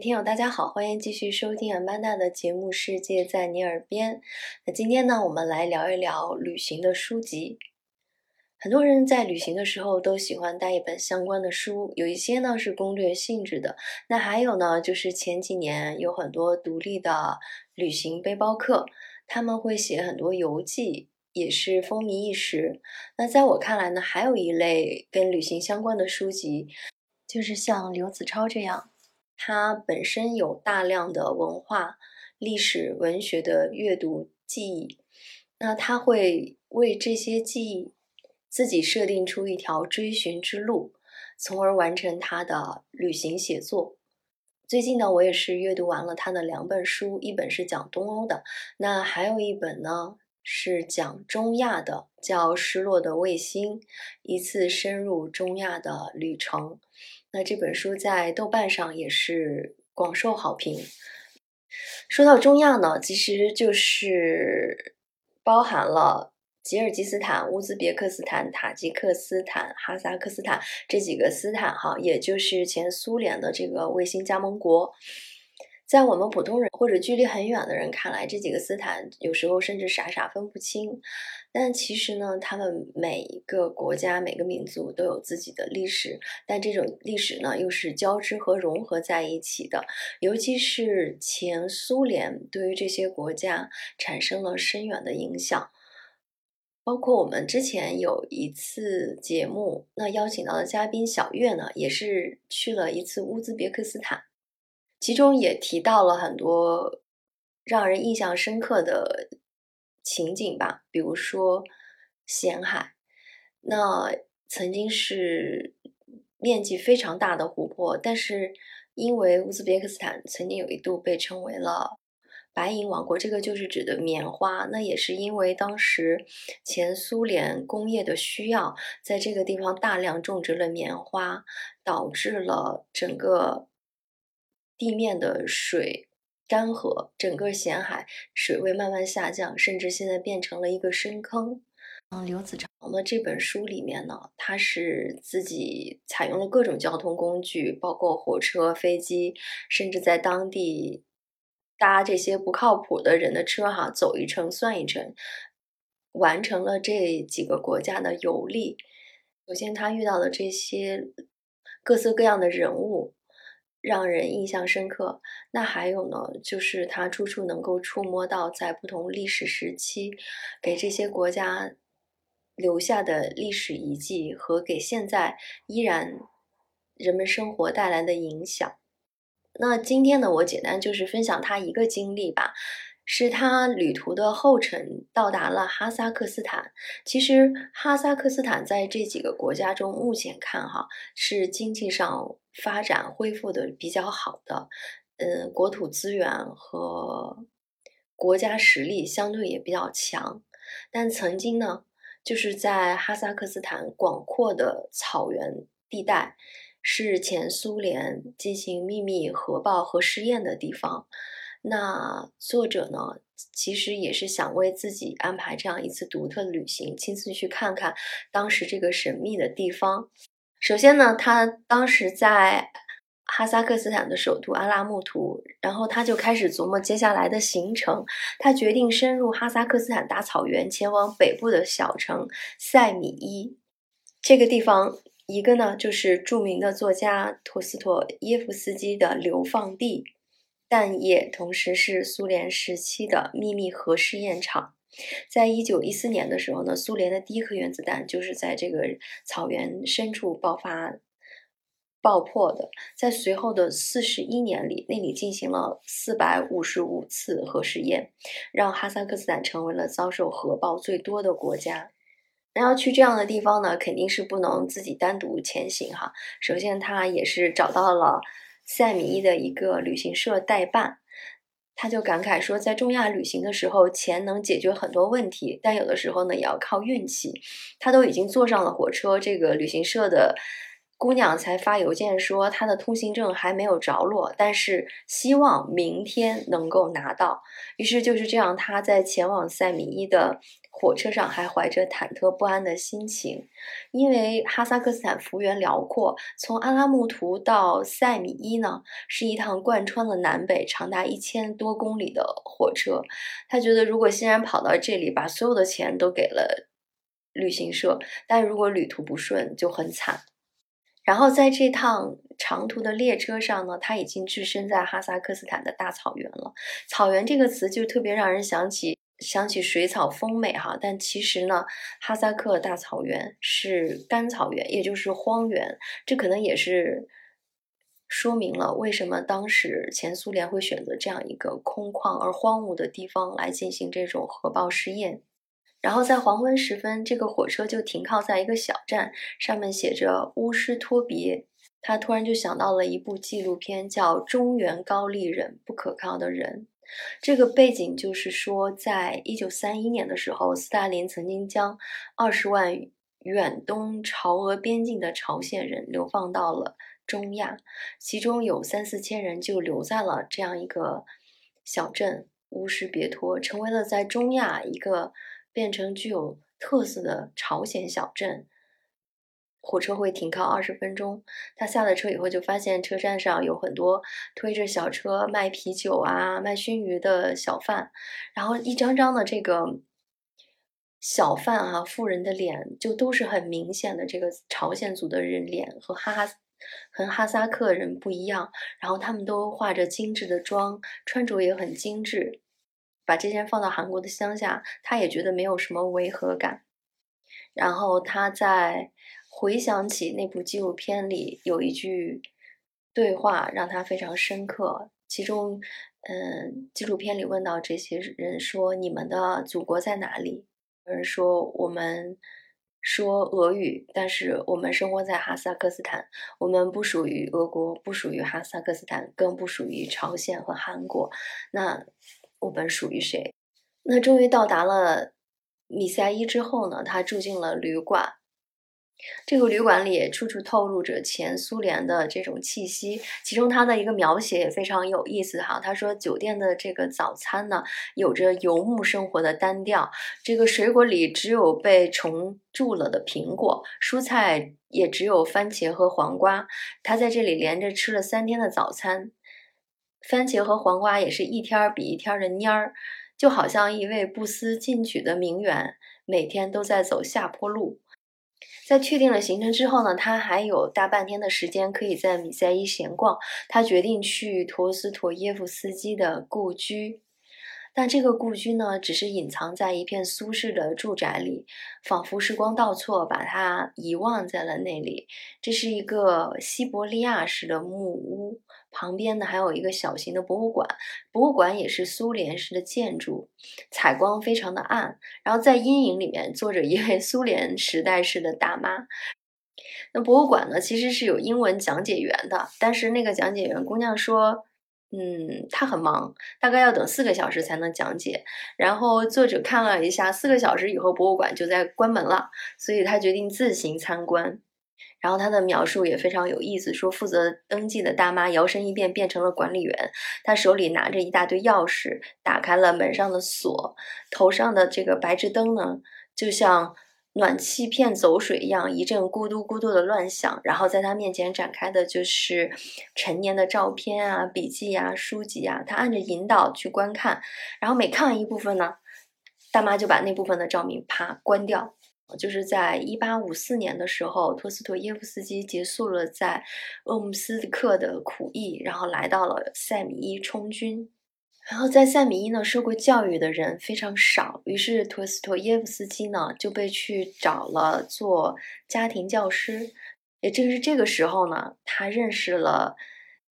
听友大家好，欢迎继续收听安曼达的节目《世界在你耳边》。那今天呢，我们来聊一聊旅行的书籍。很多人在旅行的时候都喜欢带一本相关的书，有一些呢是攻略性质的，那还有呢就是前几年有很多独立的旅行背包客，他们会写很多游记，也是风靡一时。那在我看来呢，还有一类跟旅行相关的书籍，就是像刘子超这样。它本身有大量的文化、历史、文学的阅读记忆，那他会为这些记忆自己设定出一条追寻之路，从而完成他的旅行写作。最近呢，我也是阅读完了他的两本书，一本是讲东欧的，那还有一本呢是讲中亚的，叫《失落的卫星：一次深入中亚的旅程》。那这本书在豆瓣上也是广受好评。说到中亚呢，其实就是包含了吉尔吉斯坦、乌兹别克斯坦、塔吉克斯坦、哈萨克斯坦这几个斯坦，哈，也就是前苏联的这个卫星加盟国。在我们普通人或者距离很远的人看来，这几个斯坦有时候甚至傻傻分不清。但其实呢，他们每一个国家、每个民族都有自己的历史，但这种历史呢，又是交织和融合在一起的。尤其是前苏联对于这些国家产生了深远的影响。包括我们之前有一次节目，那邀请到的嘉宾小月呢，也是去了一次乌兹别克斯坦。其中也提到了很多让人印象深刻的情景吧，比如说咸海，那曾经是面积非常大的湖泊，但是因为乌兹别克斯坦曾经有一度被称为了白银王国，这个就是指的棉花，那也是因为当时前苏联工业的需要，在这个地方大量种植了棉花，导致了整个。地面的水干涸，整个咸海水位慢慢下降，甚至现在变成了一个深坑。嗯，刘子超的这本书里面呢，他是自己采用了各种交通工具，包括火车、飞机，甚至在当地搭这些不靠谱的人的车，哈，走一程算一程，完成了这几个国家的游历。首先，他遇到的这些各色各样的人物。让人印象深刻。那还有呢，就是他处处能够触摸到在不同历史时期给这些国家留下的历史遗迹和给现在依然人们生活带来的影响。那今天呢，我简单就是分享他一个经历吧。是他旅途的后程到达了哈萨克斯坦。其实哈萨克斯坦在这几个国家中，目前看哈是经济上发展恢复的比较好的，嗯，国土资源和国家实力相对也比较强。但曾经呢，就是在哈萨克斯坦广阔的草原地带，是前苏联进行秘密核爆和试验的地方。那作者呢，其实也是想为自己安排这样一次独特的旅行，亲自去看看当时这个神秘的地方。首先呢，他当时在哈萨克斯坦的首都阿拉木图，然后他就开始琢磨接下来的行程。他决定深入哈萨克斯坦大草原，前往北部的小城塞米伊这个地方。一个呢，就是著名的作家托斯托耶夫斯基的流放地。但也同时是苏联时期的秘密核试验场。在一九一四年的时候呢，苏联的第一颗原子弹就是在这个草原深处爆发、爆破的。在随后的四十一年里，那里进行了四百五十五次核试验，让哈萨克斯坦成为了遭受核爆最多的国家。那要去这样的地方呢，肯定是不能自己单独前行哈。首先，他也是找到了。塞米伊的一个旅行社代办，他就感慨说，在中亚旅行的时候，钱能解决很多问题，但有的时候呢，也要靠运气。他都已经坐上了火车，这个旅行社的姑娘才发邮件说，他的通行证还没有着落，但是希望明天能够拿到。于是就是这样，他在前往塞米伊的火车上还怀着忐忑不安的心情，因为哈萨克斯坦幅员辽阔，从阿拉木图到塞米伊呢，是一趟贯穿了南北、长达一千多公里的火车。他觉得，如果欣然跑到这里，把所有的钱都给了旅行社，但如果旅途不顺，就很惨。然后在这趟长途的列车上呢，他已经置身在哈萨克斯坦的大草原了。草原这个词就特别让人想起。想起水草丰美哈，但其实呢，哈萨克大草原是干草原，也就是荒原。这可能也是说明了为什么当时前苏联会选择这样一个空旷而荒芜的地方来进行这种核爆试验。然后在黄昏时分，这个火车就停靠在一个小站，上面写着乌师托别。他突然就想到了一部纪录片，叫《中原高丽人不可靠的人》。这个背景就是说，在一九三一年的时候，斯大林曾经将二十万远东朝俄边境的朝鲜人流放到了中亚，其中有三四千人就留在了这样一个小镇乌什别托，成为了在中亚一个变成具有特色的朝鲜小镇。火车会停靠二十分钟。他下了车以后，就发现车站上有很多推着小车卖啤酒啊、卖熏鱼的小贩，然后一张张的这个小贩啊、富人的脸，就都是很明显的这个朝鲜族的人脸，和哈哈和哈萨克人不一样。然后他们都化着精致的妆，穿着也很精致。把这些放到韩国的乡下，他也觉得没有什么违和感。然后他在。回想起那部纪录片里有一句对话，让他非常深刻。其中，嗯，纪录片里问到这些人说：“你们的祖国在哪里？”有人说：“我们说俄语，但是我们生活在哈萨克斯坦，我们不属于俄国，不属于哈萨克斯坦，更不属于朝鲜和韩国。那我们属于谁？”那终于到达了米塞伊之后呢？他住进了旅馆。这个旅馆里处处透露着前苏联的这种气息，其中他的一个描写也非常有意思哈。他说酒店的这个早餐呢，有着游牧生活的单调，这个水果里只有被虫蛀了的苹果，蔬菜也只有番茄和黄瓜。他在这里连着吃了三天的早餐，番茄和黄瓜也是一天比一天的蔫儿，就好像一位不思进取的名媛，每天都在走下坡路。在确定了行程之后呢，他还有大半天的时间可以在米塞伊闲逛。他决定去陀思妥耶夫斯基的故居，但这个故居呢，只是隐藏在一片苏式的住宅里，仿佛时光倒错，把它遗忘在了那里。这是一个西伯利亚式的木屋。旁边呢还有一个小型的博物馆，博物馆也是苏联式的建筑，采光非常的暗，然后在阴影里面坐着一位 苏联时代式的大妈。那博物馆呢其实是有英文讲解员的，但是那个讲解员姑娘说，嗯，她很忙，大概要等四个小时才能讲解。然后作者看了一下，四个小时以后博物馆就在关门了，所以他决定自行参观。然后他的描述也非常有意思，说负责登记的大妈摇身一变变成了管理员，她手里拿着一大堆钥匙，打开了门上的锁，头上的这个白炽灯呢，就像暖气片走水一样，一阵咕嘟咕嘟的乱响。然后在他面前展开的就是陈年的照片啊、笔记啊、书籍啊，他按着引导去观看，然后每看完一部分呢，大妈就把那部分的照明啪关掉。就是在一八五四年的时候，托斯托耶夫斯基结束了在鄂木斯克的苦役，然后来到了塞米伊充军。然后在塞米伊呢，受过教育的人非常少，于是托斯托耶夫斯基呢就被去找了做家庭教师。也正是这个时候呢，他认识了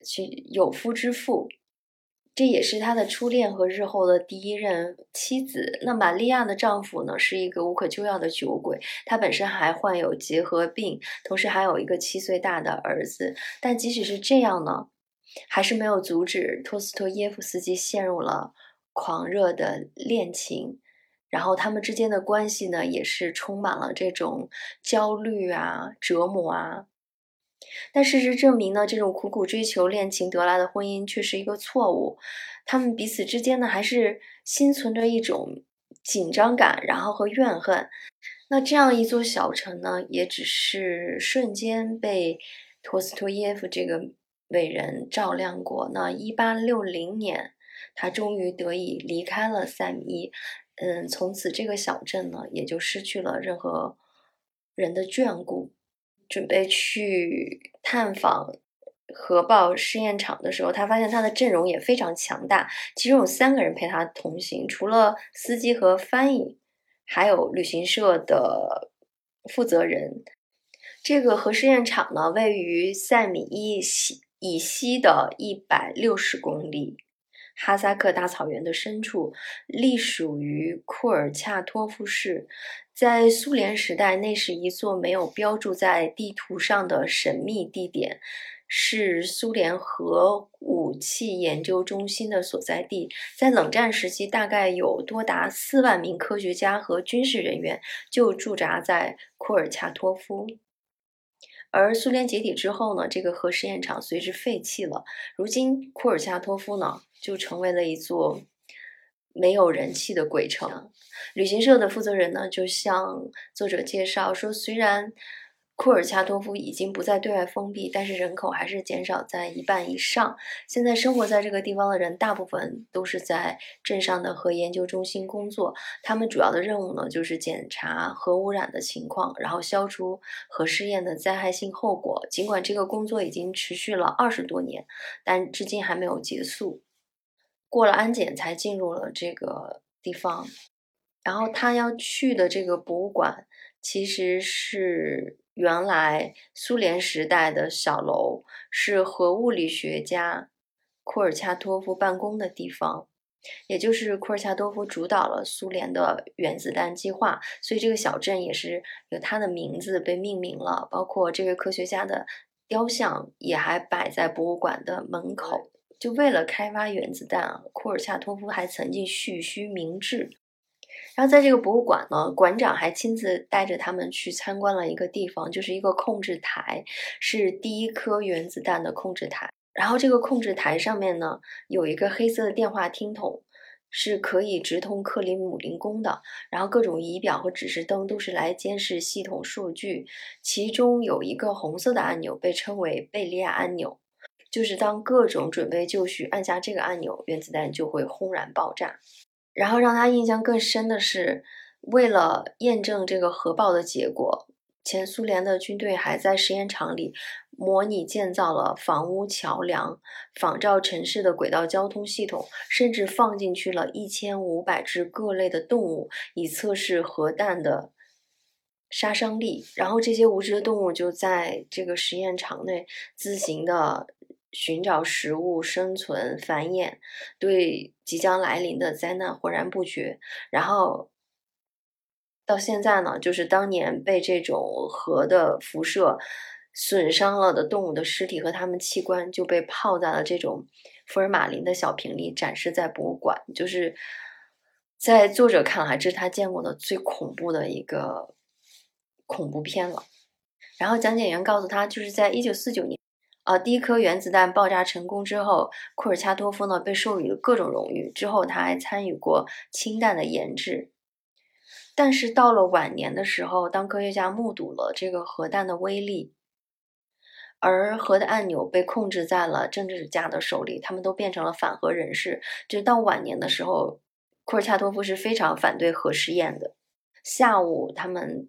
其有夫之妇。这也是他的初恋和日后的第一任妻子。那玛利亚的丈夫呢，是一个无可救药的酒鬼，他本身还患有结核病，同时还有一个七岁大的儿子。但即使是这样呢，还是没有阻止托斯托耶夫斯基陷入了狂热的恋情。然后他们之间的关系呢，也是充满了这种焦虑啊、折磨啊。但事实证明呢，这种苦苦追求恋情得来的婚姻却是一个错误。他们彼此之间呢，还是心存着一种紧张感，然后和怨恨。那这样一座小城呢，也只是瞬间被托斯托耶夫这个伟人照亮过。那一八六零年，他终于得以离开了塞米伊。嗯，从此这个小镇呢，也就失去了任何人的眷顾。准备去探访核爆试验场的时候，他发现他的阵容也非常强大，其中有三个人陪他同行，除了司机和翻译。还有旅行社的负责人。这个核试验场呢，位于塞米伊西以西的一百六十公里哈萨克大草原的深处，隶属于库尔恰托夫市。在苏联时代，那是一座没有标注在地图上的神秘地点。是苏联核武器研究中心的所在地，在冷战时期，大概有多达四万名科学家和军事人员就驻扎在库尔恰托夫。而苏联解体之后呢，这个核试验场随之废弃了。如今，库尔恰托夫呢，就成为了一座没有人气的鬼城。旅行社的负责人呢，就向作者介绍说，虽然。库尔恰托夫已经不再对外封闭，但是人口还是减少在一半以上。现在生活在这个地方的人，大部分都是在镇上的核研究中心工作。他们主要的任务呢，就是检查核污染的情况，然后消除核试验的灾害性后果。尽管这个工作已经持续了二十多年，但至今还没有结束。过了安检才进入了这个地方。然后他要去的这个博物馆，其实是。原来苏联时代的小楼是核物理学家库尔恰托夫办公的地方，也就是库尔恰托夫主导了苏联的原子弹计划，所以这个小镇也是有他的名字被命名了。包括这位科学家的雕像也还摆在博物馆的门口。就为了开发原子弹啊，库尔恰托夫还曾经蓄须明志。然后在这个博物馆呢，馆长还亲自带着他们去参观了一个地方，就是一个控制台，是第一颗原子弹的控制台。然后这个控制台上面呢，有一个黑色的电话听筒，是可以直通克里姆林宫的。然后各种仪表和指示灯都是来监视系统数据，其中有一个红色的按钮被称为贝利亚按钮，就是当各种准备就绪，按下这个按钮，原子弹就会轰然爆炸。然后让他印象更深的是，为了验证这个核爆的结果，前苏联的军队还在实验场里模拟建造了房屋、桥梁，仿照城市的轨道交通系统，甚至放进去了一千五百只各类的动物，以测试核弹的杀伤力。然后这些无知的动物就在这个实验场内自行的。寻找食物、生存、繁衍，对即将来临的灾难浑然不觉。然后到现在呢，就是当年被这种核的辐射损伤了的动物的尸体和它们器官，就被泡在了这种福尔马林的小瓶里，展示在博物馆。就是在作者看来，这是他见过的最恐怖的一个恐怖片了。然后讲解员告诉他，就是在一九四九年。啊，第一颗原子弹爆炸成功之后，库尔恰托夫呢被授予了各种荣誉。之后他还参与过氢弹的研制。但是到了晚年的时候，当科学家目睹了这个核弹的威力，而核的按钮被控制在了政治家的手里，他们都变成了反核人士。直到晚年的时候，库尔恰托夫是非常反对核试验的。下午，他们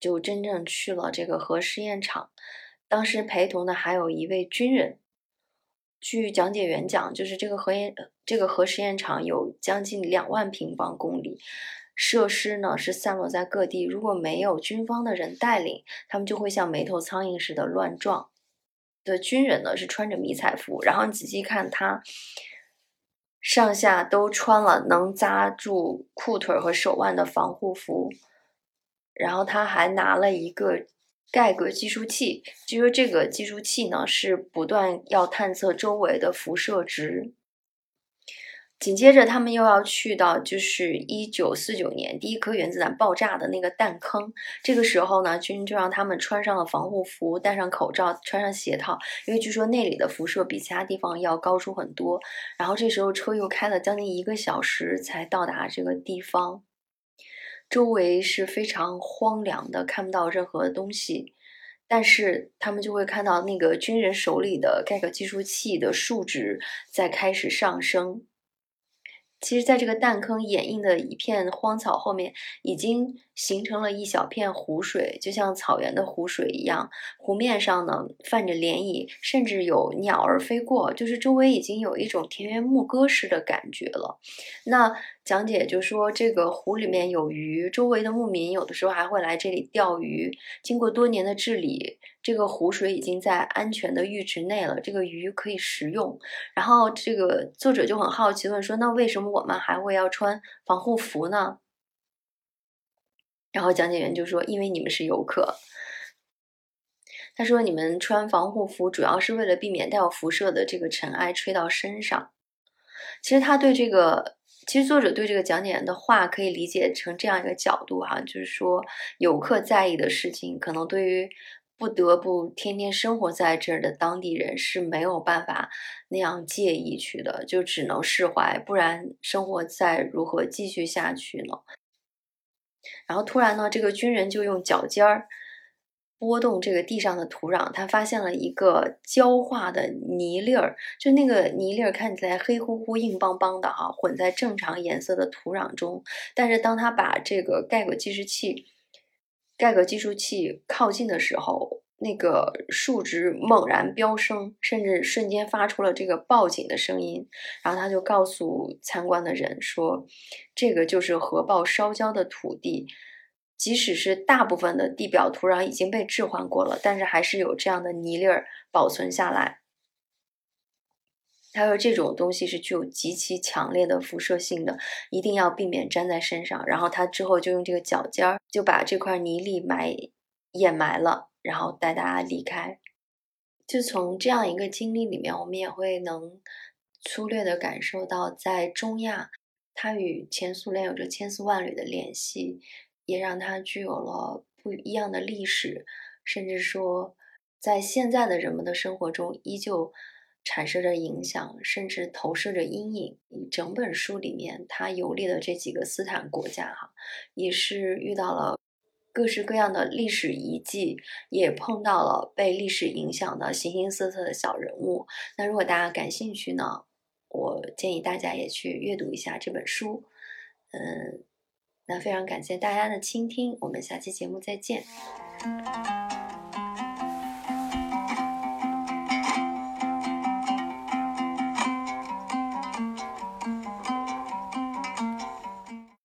就真正去了这个核试验场。当时陪同的还有一位军人。据讲解员讲，就是这个核研这个核实验场有将近两万平方公里，设施呢是散落在各地。如果没有军方的人带领，他们就会像没头苍蝇似的乱撞。的军人呢是穿着迷彩服，然后你仔细看他上下都穿了能扎住裤腿和手腕的防护服，然后他还拿了一个。盖格计数器，就说这个计数器呢是不断要探测周围的辐射值。紧接着，他们又要去到就是一九四九年第一颗原子弹爆炸的那个弹坑。这个时候呢，军就让他们穿上了防护服，戴上口罩，穿上鞋套，因为据说那里的辐射比其他地方要高出很多。然后这时候车又开了将近一个小时才到达这个地方。周围是非常荒凉的，看不到任何东西。但是他们就会看到那个军人手里的盖克计数器的数值在开始上升。其实，在这个弹坑掩映的一片荒草后面，已经形成了一小片湖水，就像草原的湖水一样。湖面上呢，泛着涟漪，甚至有鸟儿飞过，就是周围已经有一种田园牧歌式的感觉了。那讲解就说，这个湖里面有鱼，周围的牧民有的时候还会来这里钓鱼。经过多年的治理。这个湖水已经在安全的浴池内了，这个鱼可以食用。然后这个作者就很好奇问说：“那为什么我们还会要穿防护服呢？”然后讲解员就说：“因为你们是游客。”他说：“你们穿防护服主要是为了避免带有辐射的这个尘埃吹到身上。”其实他对这个，其实作者对这个讲解员的话可以理解成这样一个角度哈，就是说游客在意的事情，可能对于。不得不天天生活在这儿的当地人是没有办法那样介意去的，就只能释怀，不然生活再如何继续下去呢？然后突然呢，这个军人就用脚尖儿拨动这个地上的土壤，他发现了一个焦化的泥粒儿，就那个泥粒儿看起来黑乎乎、硬邦邦的哈，混在正常颜色的土壤中。但是当他把这个盖格计时器。盖格计数器靠近的时候，那个数值猛然飙升，甚至瞬间发出了这个报警的声音。然后他就告诉参观的人说：“这个就是核爆烧焦的土地，即使是大部分的地表土壤已经被置换过了，但是还是有这样的泥粒儿保存下来。”他说：“这种东西是具有极其强烈的辐射性的，一定要避免粘在身上。”然后他之后就用这个脚尖儿就把这块泥粒埋掩埋了，然后带大家离开。就从这样一个经历里面，我们也会能粗略的感受到，在中亚，它与前苏联有着千丝万缕的联系，也让它具有了不一样的历史，甚至说，在现在的人们的生活中依旧。产生着影响，甚至投射着阴影。整本书里面，他游历的这几个斯坦国家，哈，也是遇到了各式各样的历史遗迹，也碰到了被历史影响的形形色色的小人物。那如果大家感兴趣呢，我建议大家也去阅读一下这本书。嗯，那非常感谢大家的倾听，我们下期节目再见。